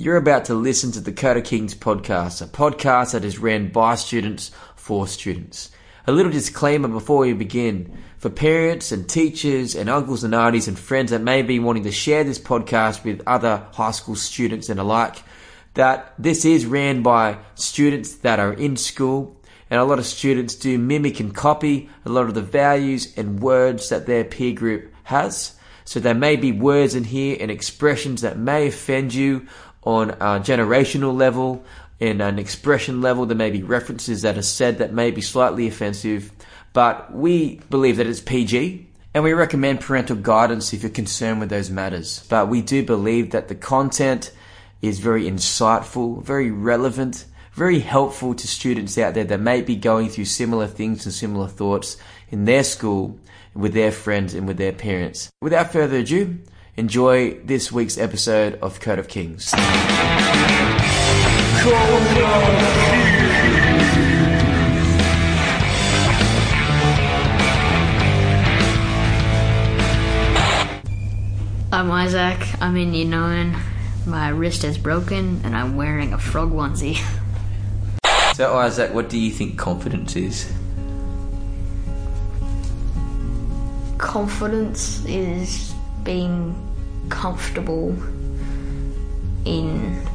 You're about to listen to the Code of Kings podcast, a podcast that is ran by students for students. A little disclaimer before we begin. For parents and teachers and uncles and aunties and friends that may be wanting to share this podcast with other high school students and alike, that this is ran by students that are in school and a lot of students do mimic and copy a lot of the values and words that their peer group has. So there may be words in here and expressions that may offend you on a generational level, in an expression level. There may be references that are said that may be slightly offensive, but we believe that it's PG. And we recommend parental guidance if you're concerned with those matters. But we do believe that the content is very insightful, very relevant, very helpful to students out there that may be going through similar things and similar thoughts in their school, with their friends, and with their parents. Without further ado, enjoy this week's episode of Code of Kings. I'm Isaac. I'm in year nine. My wrist is broken, and I'm wearing a frog onesie. So, Isaac, what do you think confidence is? Confidence is being comfortable in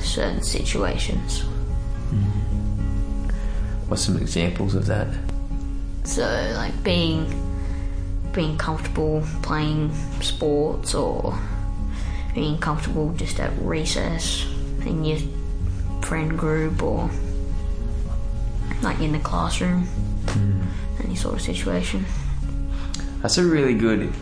certain situations. Mm-hmm. What's some examples of that? So, like being being comfortable playing sports or being comfortable just at recess in your friend group or like in the classroom, mm-hmm. any sort of situation. That's a really good.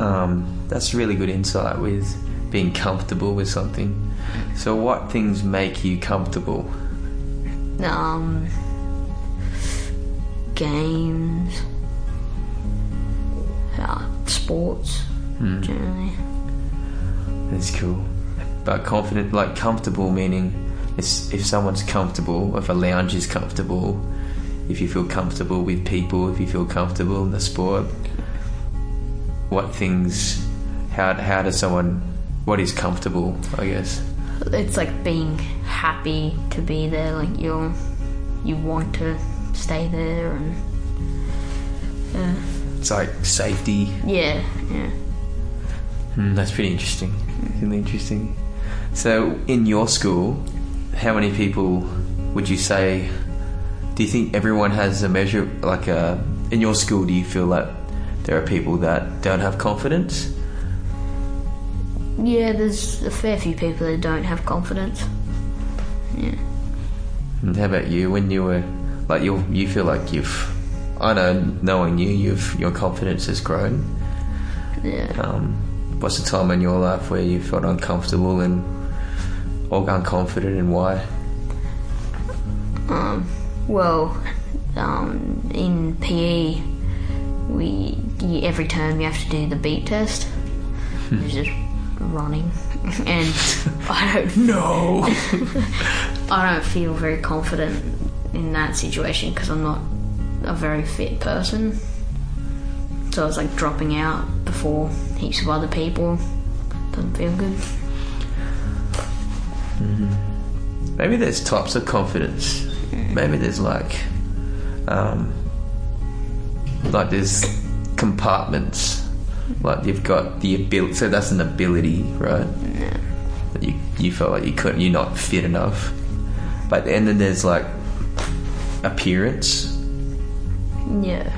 Um, that's really good insight with being comfortable with something. So, what things make you comfortable? Um, games, uh, sports, generally. That's cool. But confident, like comfortable, meaning it's, if someone's comfortable, if a lounge is comfortable, if you feel comfortable with people, if you feel comfortable in the sport, what things, how, how does someone, what is comfortable, I guess? It's like being happy to be there, like you're, you want to stay there, and uh, It's like safety. yeah, yeah. Hmm, that's pretty interesting. Really interesting. So, in your school, how many people would you say? Do you think everyone has a measure like a in your school? Do you feel like there are people that don't have confidence? Yeah, there's a fair few people that don't have confidence. Yeah. And how about you? When you were like you, you feel like you've. I know, knowing you, you've your confidence has grown. Yeah. Um, what's the time in your life where you felt uncomfortable and or unconfident, and why? Um, well, um, in PE, we you, every term you have to do the beep test. Hmm. It's just running, and I don't know. I don't feel very confident in that situation because I'm not a very fit person. So I was like dropping out before heaps of other people. Doesn't feel good. Mm-hmm. Maybe there's types of confidence. Mm. Maybe there's like, um, like there's compartments. Like you've got the ability. So that's an ability, right? Yeah. That you you felt like you couldn't. You're not fit enough. But and then there's like appearance. Yeah.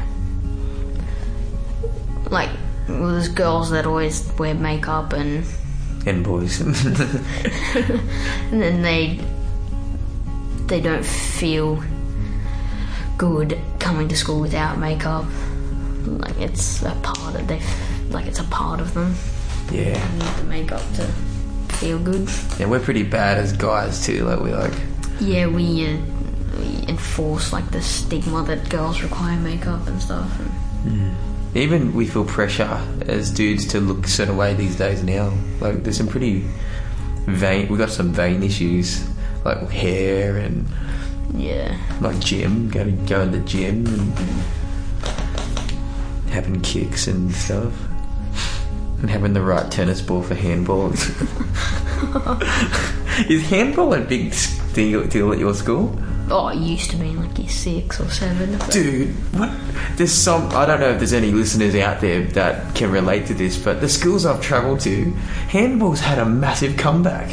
Like, well, there's girls that always wear makeup and, And boys. and then they they don't feel good coming to school without makeup. Like it's a part of they like it's a part of them. yeah. They need the makeup to feel good. And we're pretty bad as guys too. Like we like. Yeah, we uh, we enforce like the stigma that girls require makeup and stuff. And, Even we feel pressure as dudes to look a certain way these days now. Like there's some pretty vain. We got some vain issues like hair and yeah, like gym. Go to go in the gym and having kicks and stuff, and having the right tennis ball for handball. Is handball a big deal, deal at your school? Oh, it used to be like year six or seven. Dude, what? There's some. I don't know if there's any listeners out there that can relate to this, but the schools I've travelled to, handball's had a massive comeback.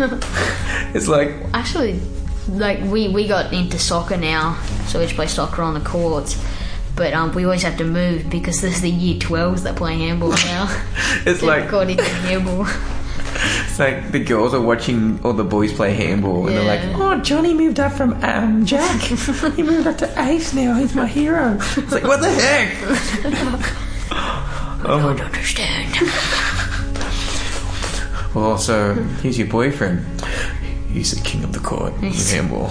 it's like, Actually, like we we got into soccer now, so we just play soccer on the courts. But um, we always have to move because there's the year 12s that play handball now. it's They've like, into handball. it's like the girls are watching all the boys play handball, and they're like, "Oh, Johnny moved up from um, Jack. he moved up to Ace now. He's my hero." It's like, what the heck? oh I don't understand. Well, so he's your boyfriend. He's the king of the court in handball.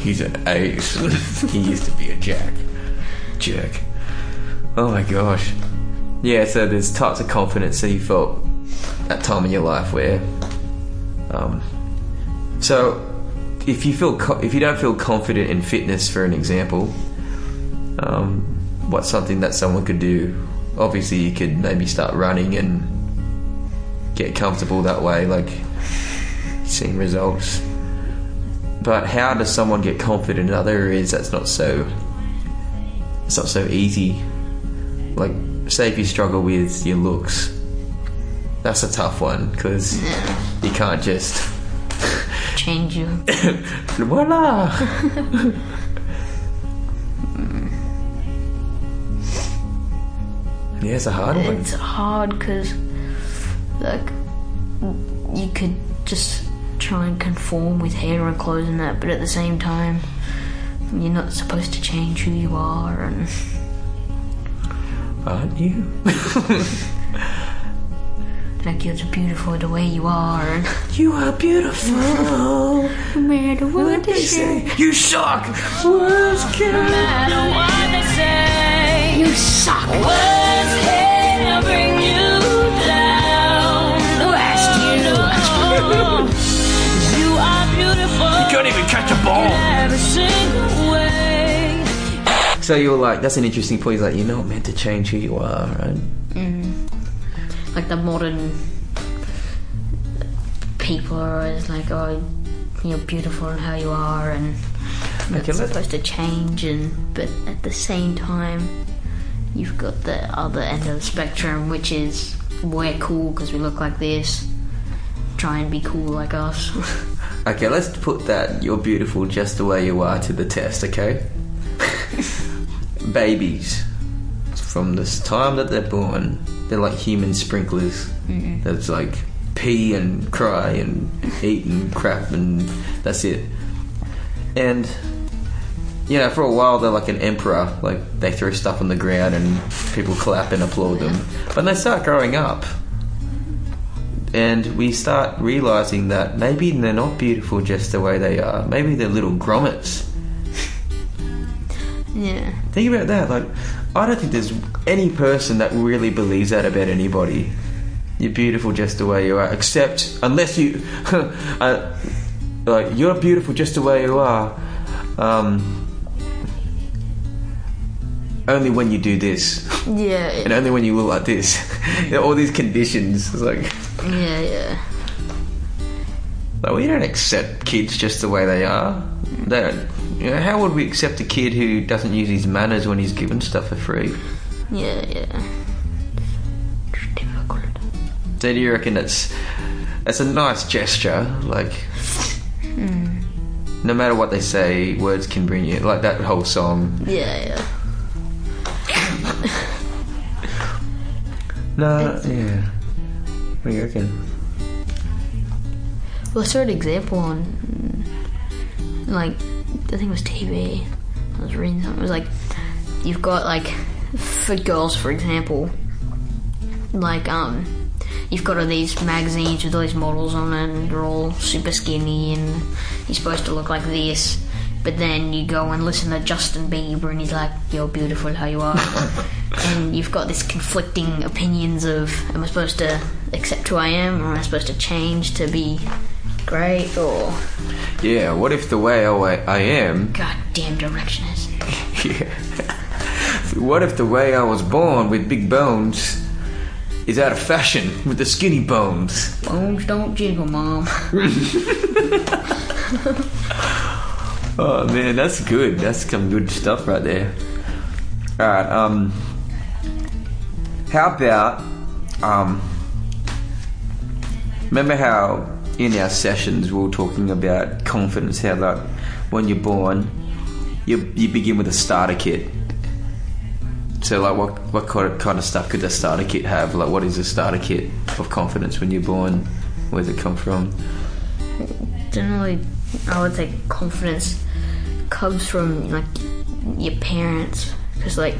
He's an ace. he used to be a jack. Jerk. Oh my gosh. Yeah, so there's types of confidence that you felt that time in your life where, um, so if you feel co- if you don't feel confident in fitness, for an example, um, what's something that someone could do? Obviously, you could maybe start running and get comfortable that way, like seeing results. But how does someone get confident in other areas that's not so it's not so easy? Like say if you struggle with your looks, that's a tough one because you can't just Change you. voila. yeah, it's a hard one. It's hard because, like, you could just try and conform with hair and clothes and that, but at the same time, you're not supposed to change who you are. And Aren't you? like, you're beautiful the way you are. You are beautiful. no matter what they say, You suck. Words can matter what they say. you suck. Words can bring you down. Who asked you? You are beautiful. can't even catch a ball. Every single way. So you're like, that's an interesting point. He's like, you're not meant to change who you are, right? Mm. Like the modern people are always like, oh, you're beautiful and how you are, and Okay, it's let's- supposed to change. And but at the same time, you've got the other end of the spectrum, which is we're cool because we look like this. Try and be cool like us. Okay, let's put that you're beautiful just the way you are to the test, okay? Babies, from this time that they're born, they're like human sprinklers. That's like pee and cry and eat and crap and that's it. And you know, for a while they're like an emperor, like they throw stuff on the ground and people clap and applaud them. But they start growing up, and we start realizing that maybe they're not beautiful just the way they are. Maybe they're little grommets. yeah. Think about that. Like, I don't think there's any person that really believes that about anybody. You're beautiful just the way you are, except unless you, uh, like, you're beautiful just the way you are. Um, only when you do this, Yeah, and only when you look like this. All these conditions. It's like, yeah, yeah. Like, we don't accept kids just the way they are. They don't. You know, how would we accept a kid who doesn't use his manners when he's given stuff for free? Yeah, yeah. It's difficult. So do you reckon that's that's a nice gesture? Like, hmm. no matter what they say, words can bring you. Like that whole song. Yeah, yeah. No, yeah. What do you reckon? Well, I saw an example on, like, I think it was TV. I was reading something. It was like, you've got, like, for girls, for example, like, um, you've got all these magazines with all these models on it, and they're all super skinny, and you're supposed to look like this. But then you go and listen to Justin Bieber, and he's like, "You're beautiful how you are," and you've got this conflicting opinions of, "Am I supposed to accept who I am, or am I supposed to change to be great?" Or Yeah. What if the way I, I am? goddamn directionist. Yeah. what if the way I was born with big bones is out of fashion with the skinny bones. Bones don't jiggle, mom. Oh man, that's good. That's some good stuff right there. All right. Um, how about um, remember how in our sessions we were talking about confidence? How like when you're born, you you begin with a starter kit. So like, what what kind of, kind of stuff could the starter kit have? Like, what is a starter kit of confidence when you're born? Where does it come from? Generally, I would say confidence comes from like your parents, because like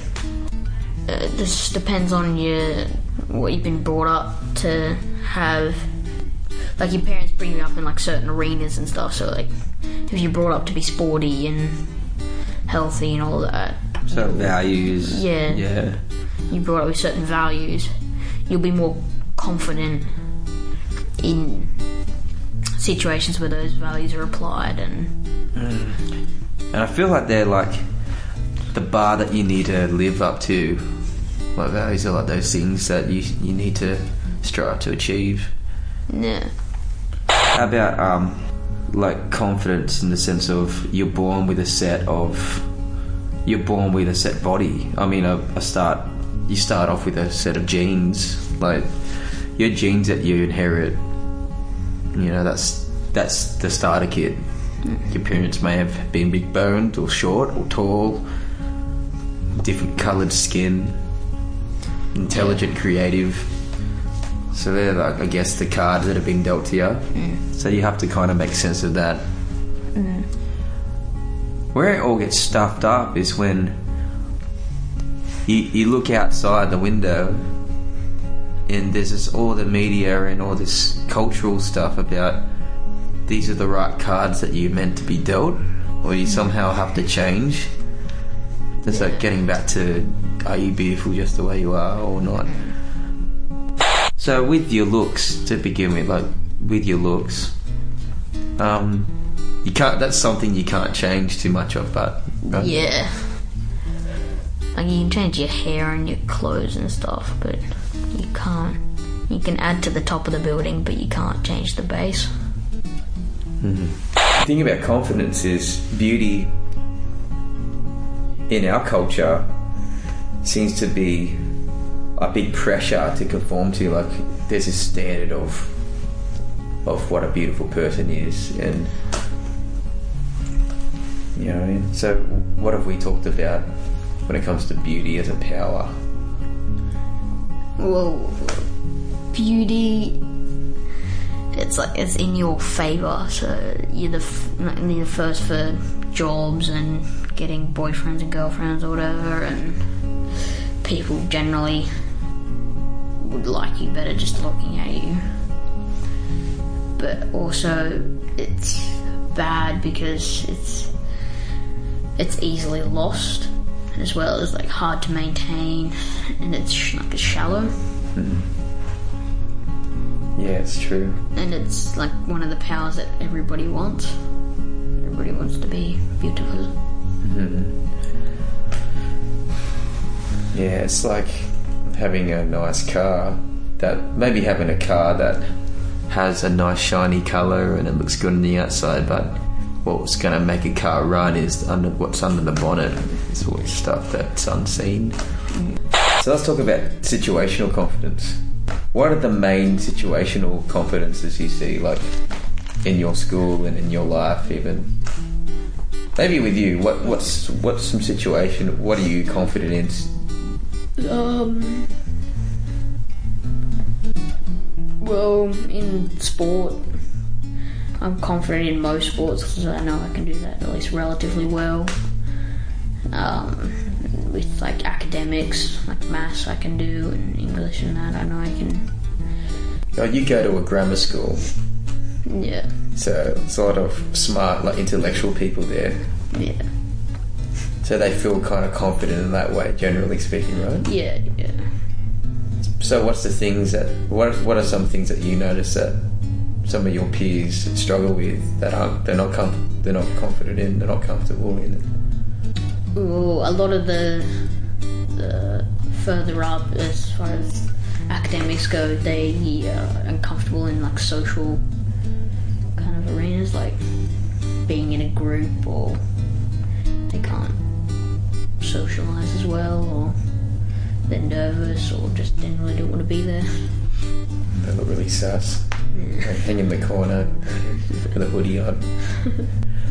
uh, this depends on your what you've been brought up to have. Like your parents bring you up in like certain arenas and stuff. So like, if you're brought up to be sporty and healthy and all that, So values. Yeah. Yeah. you brought up with certain values, you'll be more confident in situations where those values are applied and And I feel like they're like the bar that you need to live up to. Like values are like those things that you you need to strive to achieve. yeah. How about um like confidence in the sense of you're born with a set of you're born with a set body. I mean, a, a start you start off with a set of genes, like your genes that you inherit. You know, that's that's the starter kit. Your parents may have been big boned or short or tall, different coloured skin, intelligent, creative. So they're like, I guess, the cards that have been dealt to you. So you have to kind of make sense of that. Mm. Where it all gets stuffed up is when you, you look outside the window and there's this, all the media and all this cultural stuff about these are the right cards that you're meant to be dealt, or you somehow have to change. It's like getting back to are you beautiful just the way you are or not? So with your looks to begin with, like with your looks, um, you can't. That's something you can't change too much of, but right? Yeah. Like you can change your hair and your clothes and stuff, but you can't. You can add to the top of the building, but you can't change the base. The thing about confidence is beauty in our culture seems to be a big pressure to conform to. Like there's a standard of of what a beautiful person is, and you know. So, what have we talked about when it comes to beauty as a power? Well, beauty. It's like it's in your favor, so you're the f- the first for jobs and getting boyfriends and girlfriends or whatever, and people generally would like you better just looking at you. But also, it's bad because it's it's easily lost, as well as like hard to maintain, and it's sh- like it's shallow. Hmm. Yeah, it's true. and it's like one of the powers that everybody wants. Everybody wants to be beautiful. Mm-hmm. Yeah, it's like having a nice car that maybe having a car that has a nice shiny color and it looks good on the outside, but what's going to make a car run is under what's under the bonnet. It's always stuff that's unseen. So let's talk about situational confidence. What are the main situational confidences you see, like in your school and in your life, even? Maybe with you, what what's what's some situation? What are you confident in? Um. Well, in sport, I'm confident in most sports because I know I can do that at least relatively well. Um, with like academics, like maths, I can do, and English and that, I know I can. Oh, you go to a grammar school, Yeah, so it's a lot of smart, like intellectual people there. yeah, So they feel kind of confident in that way, generally speaking, right? yeah, yeah. So what's the things that what what are some things that you notice that some of your peers struggle with that aren't they're not com- they're not confident in, they're not comfortable in? Well, a lot of the the further up as far as academics go, they are uncomfortable in like social of arenas, like being in a group, or they can't socialize as well, or they're nervous, or just generally don't want to be there. They look really sus. Like, hang in the corner with a hoodie on.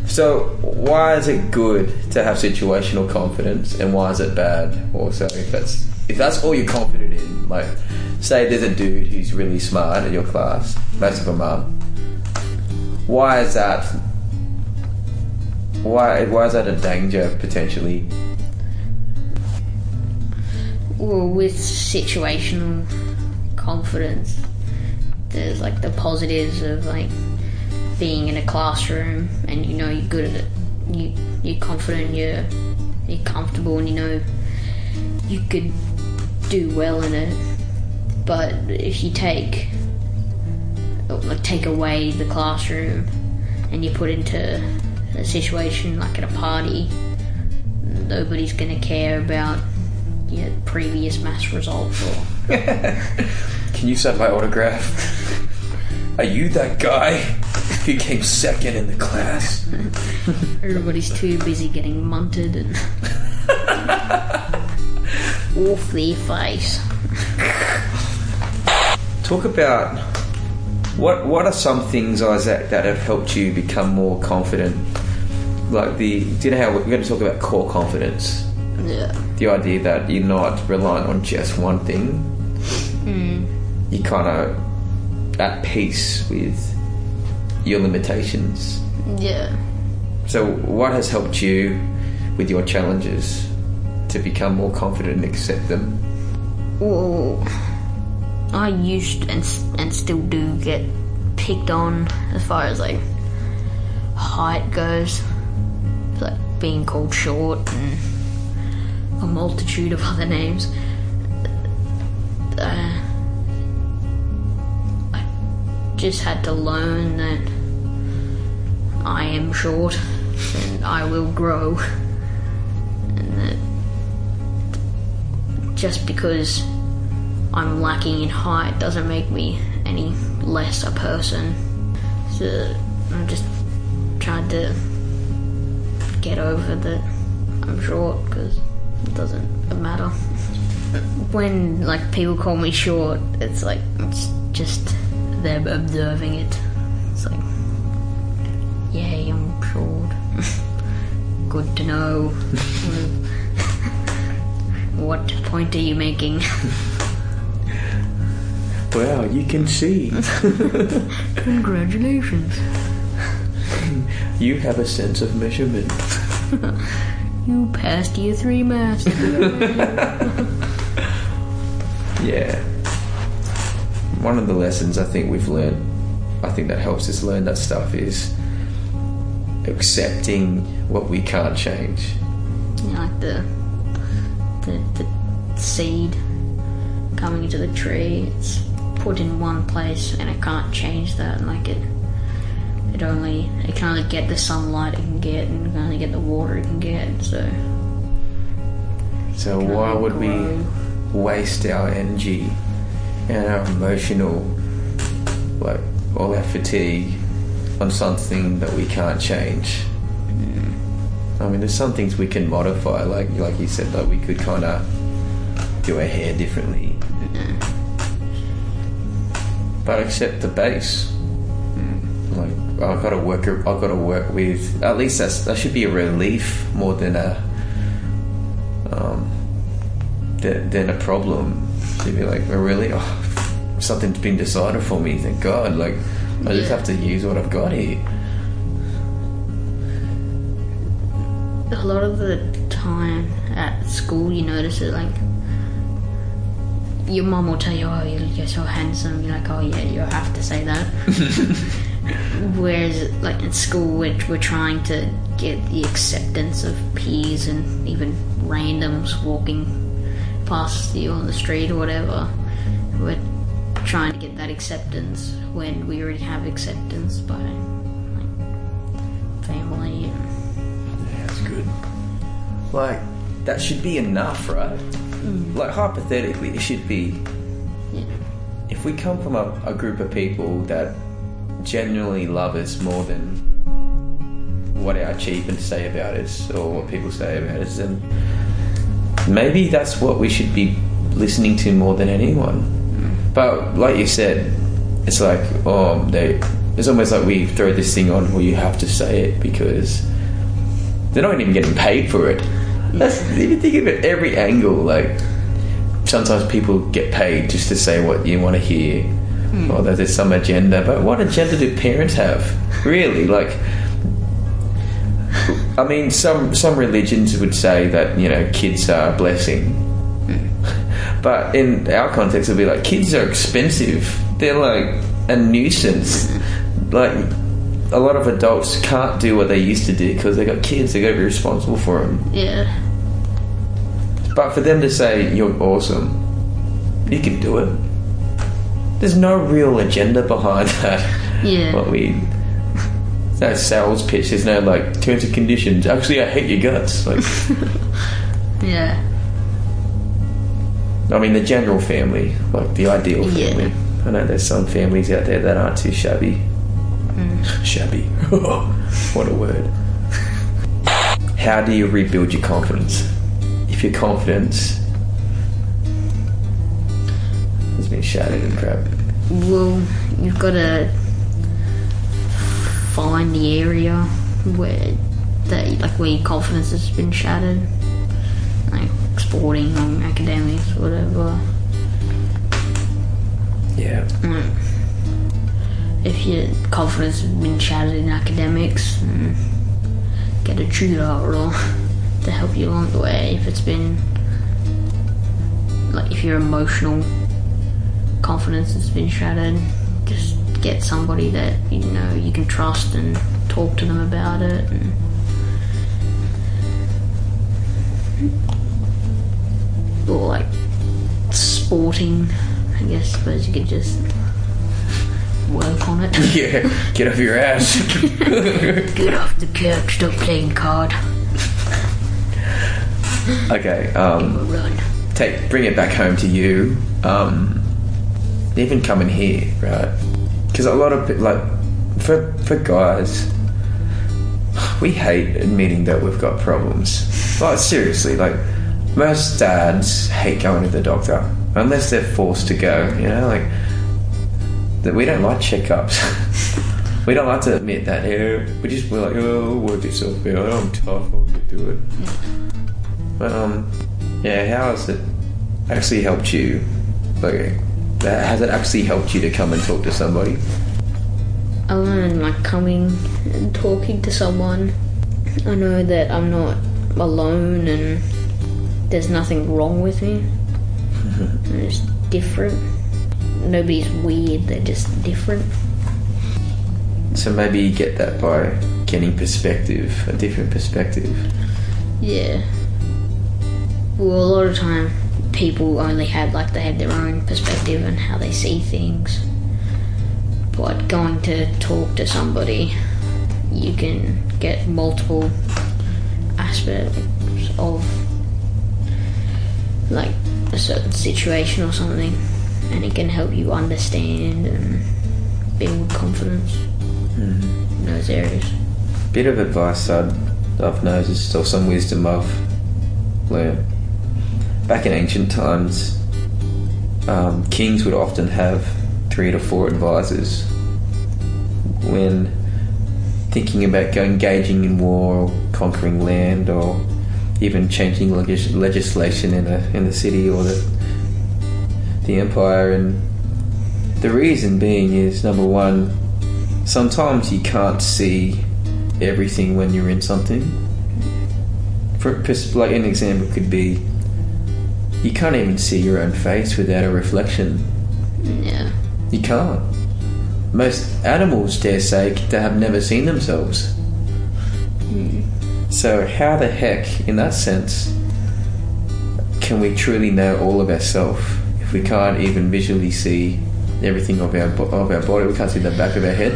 so, why is it good to have situational confidence, and why is it bad? Also, if that's if that's all you're confident in, like, say there's a dude who's really smart in your class, most of them are. Why is that? Why why is that a danger potentially? Well, with situational confidence, there's like the positives of like being in a classroom and you know you're good at it. You you're confident, you're you're comfortable, and you know you could do well in it. But if you take like take away the classroom and you put into a situation like at a party, nobody's gonna care about your previous maths results or Can you sign my autograph? Are you that guy who came second in the class? everybody's too busy getting munted and off their face. Talk about what what are some things, Isaac, that have helped you become more confident? Like the, do you know how we're going to talk about core confidence? Yeah. The idea that you're not reliant on just one thing. Hmm. You're kind of at peace with your limitations. Yeah. So, what has helped you with your challenges to become more confident and accept them? Well, I used and and still do get picked on as far as like height goes, like being called short and a multitude of other names. Uh, I just had to learn that I am short and I will grow, and that just because I'm lacking in height doesn't make me any less a person. So I'm just trying to get over that I'm short because it doesn't matter. When like people call me short, it's like it's just them observing it. It's like, yay, I'm short. Good to know. what point are you making? Wow, you can see. Congratulations. You have a sense of measurement. You passed year three maths. Yeah. One of the lessons I think we've learned, I think that helps us learn that stuff is accepting what we can't change. know, like the, the the seed coming into the tree. It's put in one place, and it can't change that. Like it, it only it can only get the sunlight it can get, and it can only get the water it can get. So So why would we waste our energy and our emotional, like all our fatigue, on something that we can't change? I mean, there's some things we can modify, like like you said, like we could kind of do our hair differently, but accept the base. Like I've got to work, I've got to work with. At least that's that should be a relief more than a um, than, than a problem. To be like, oh, really, oh, something's been decided for me. Thank God. Like I just Yeah. have to use what I've got here. a lot of the time at school, you notice it like your mom will tell you, "Oh, you're, you're so handsome." You're like, "Oh yeah, you have to say that." Whereas, like in school, we're, we're trying to get the acceptance of peers and even randoms walking past you on the street or whatever. We're trying to get that acceptance when we already have acceptance by like family and Yeah, that's good. Like that should be enough, right? Like hypothetically, it should be. If we come from a, a group of people that genuinely love us more than what our achievements say about us or what people say about us, then maybe that's what we should be listening to more than anyone. But like you said, it's like oh, they. It's almost like we throw this thing on where you have to say it because they're not even getting paid for it. That's if you think of it every angle. Like sometimes people get paid just to say what you want to hear, hmm. or that there's some agenda. But what agenda do parents have? Really, like. I mean, some some religions would say that you know kids are a blessing, hmm. but in our context, it'd be like kids are expensive. They're like a nuisance. Hmm. Like a lot of adults can't do what they used to do because they got kids. They got to be responsible for them. Yeah. But for them to say you're awesome, you can do it. There's no real agenda behind that. Yeah. What we no sales pitch. There's no like terms and conditions. Actually, I hate your guts. Like, Yeah. I mean, the general family, like the ideal Yeah. family. I know there's some families out there that aren't too shabby. Mm. Shabby. what a word. How do you rebuild your confidence? If your confidence has been shattered and crap. Well, you've got to find the area where that like where your confidence has been shattered, like sporting or academics, whatever. Yeah. Like, if your confidence has been shattered in academics, mm, get a tutor or to help you along the way. If it's been like if your emotional confidence has been shattered, just get somebody that you know you can trust and talk to them about it. And or like sporting, I guess. Suppose you could just work on it. Yeah. Get off your ass. Get off the couch, stop playing card, okay. Um, take bring it back home to you. Um, even coming here, right? Because a lot of like for for guys, we hate admitting that we've got problems. Like seriously, like most dads hate going to the doctor unless they're forced to go. You know, like that we don't like checkups. we don't like to admit that. Yeah, we just we're like, oh, work yourself out. I'm tough. I'll get through it. But um, yeah, how has it actually helped you? Like, has it actually helped you to come and talk to somebody? I learned like coming and talking to someone. I know that I'm not alone and there's nothing wrong with me. I'm just different. Nobody's weird, they're just different. So maybe you get that by getting perspective, a different perspective. Yeah. Well, a lot of time people only have like they have their own perspective and how they see things. But going to talk to somebody, you can get multiple aspects of like a certain situation or something, and it can help you understand and build confidence mm-hmm. in those areas. Bit of advice I'd, I've noticed, or some wisdom I've learned. Back in ancient times, um, kings would often have three to four advisors. When thinking about engaging in war or conquering land or even changing legis- legislation in a in the city or the the empire and the reason being is number one sometimes you can't see everything when you're in something. For like an example could be you can't even see your own face without a reflection Yeah. you can't most animals dare say they have never seen themselves Mm. so how the heck in that sense can we truly know all of ourselves if we can't even visually see everything of our of our body we can't see the back of our head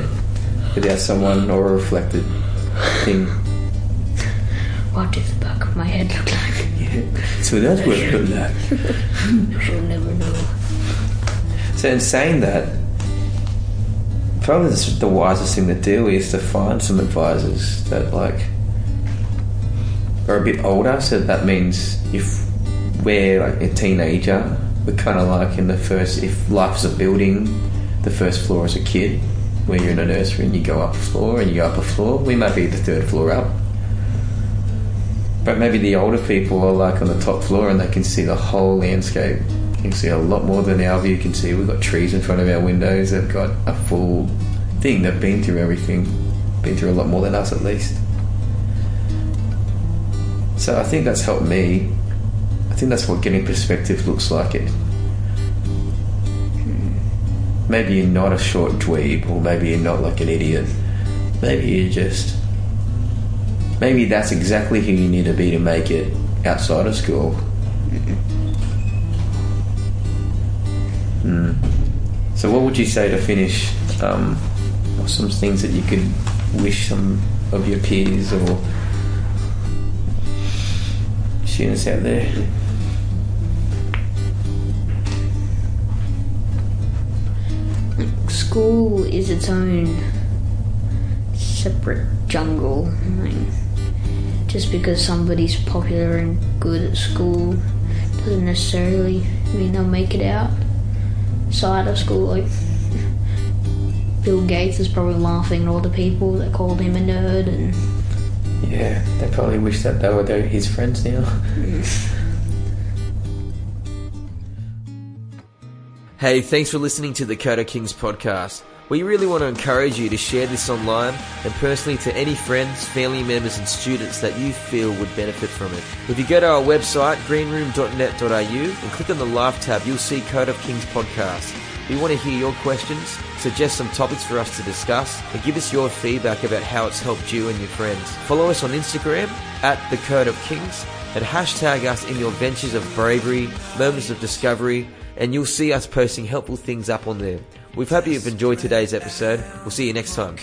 without someone or a reflected thing What does the back of my head look like? So that's what it looked like You'll never know. So in saying that, probably the, the wisest thing to do is to find some advisors that like are a bit older. So that means if we're like a teenager, we're kind of like in the first. If life's a building, the first floor is a kid, where you're in a nursery and you go up a floor and you go up a floor. We might be the third floor up. But maybe the older people are like on the top floor and they can see the whole landscape. You can see a lot more than our view can see. We've got trees in front of our windows. They've got a full thing. They've been through everything. Been through a lot more than us, at least. So I think that's helped me. I think that's what getting perspective looks like. It. Maybe you're not a short dweeb, or maybe you're not like an idiot. Maybe you're just maybe that's exactly who you need to be to make it outside of school. Hmm. So, what would you say to finish? Um, some things that you could wish some of your peers or students out there? School is its own separate jungle. Like, just because somebody's popular and good at school doesn't necessarily mean they'll make it out side of school. Like Bill Gates is probably laughing at all the people that called him a nerd and Yeah, they probably wish that they were their- his friends now. Hey, thanks for listening to the Code of Kings podcast. We really want to encourage you to share this online and personally to any friends, family members, and students that you feel would benefit from it. If you go to our website, greenroom.net.au, and click on the Live tab, you'll see Code of Kings podcast. We want to hear your questions, suggest some topics for us to discuss, and give us your feedback about how it's helped you and your friends. Follow us on Instagram at the Code of Kings and hashtag us in your ventures of bravery, moments of discovery, and you'll see us posting helpful things up on there. We hope you've enjoyed today's episode. We'll see you next time.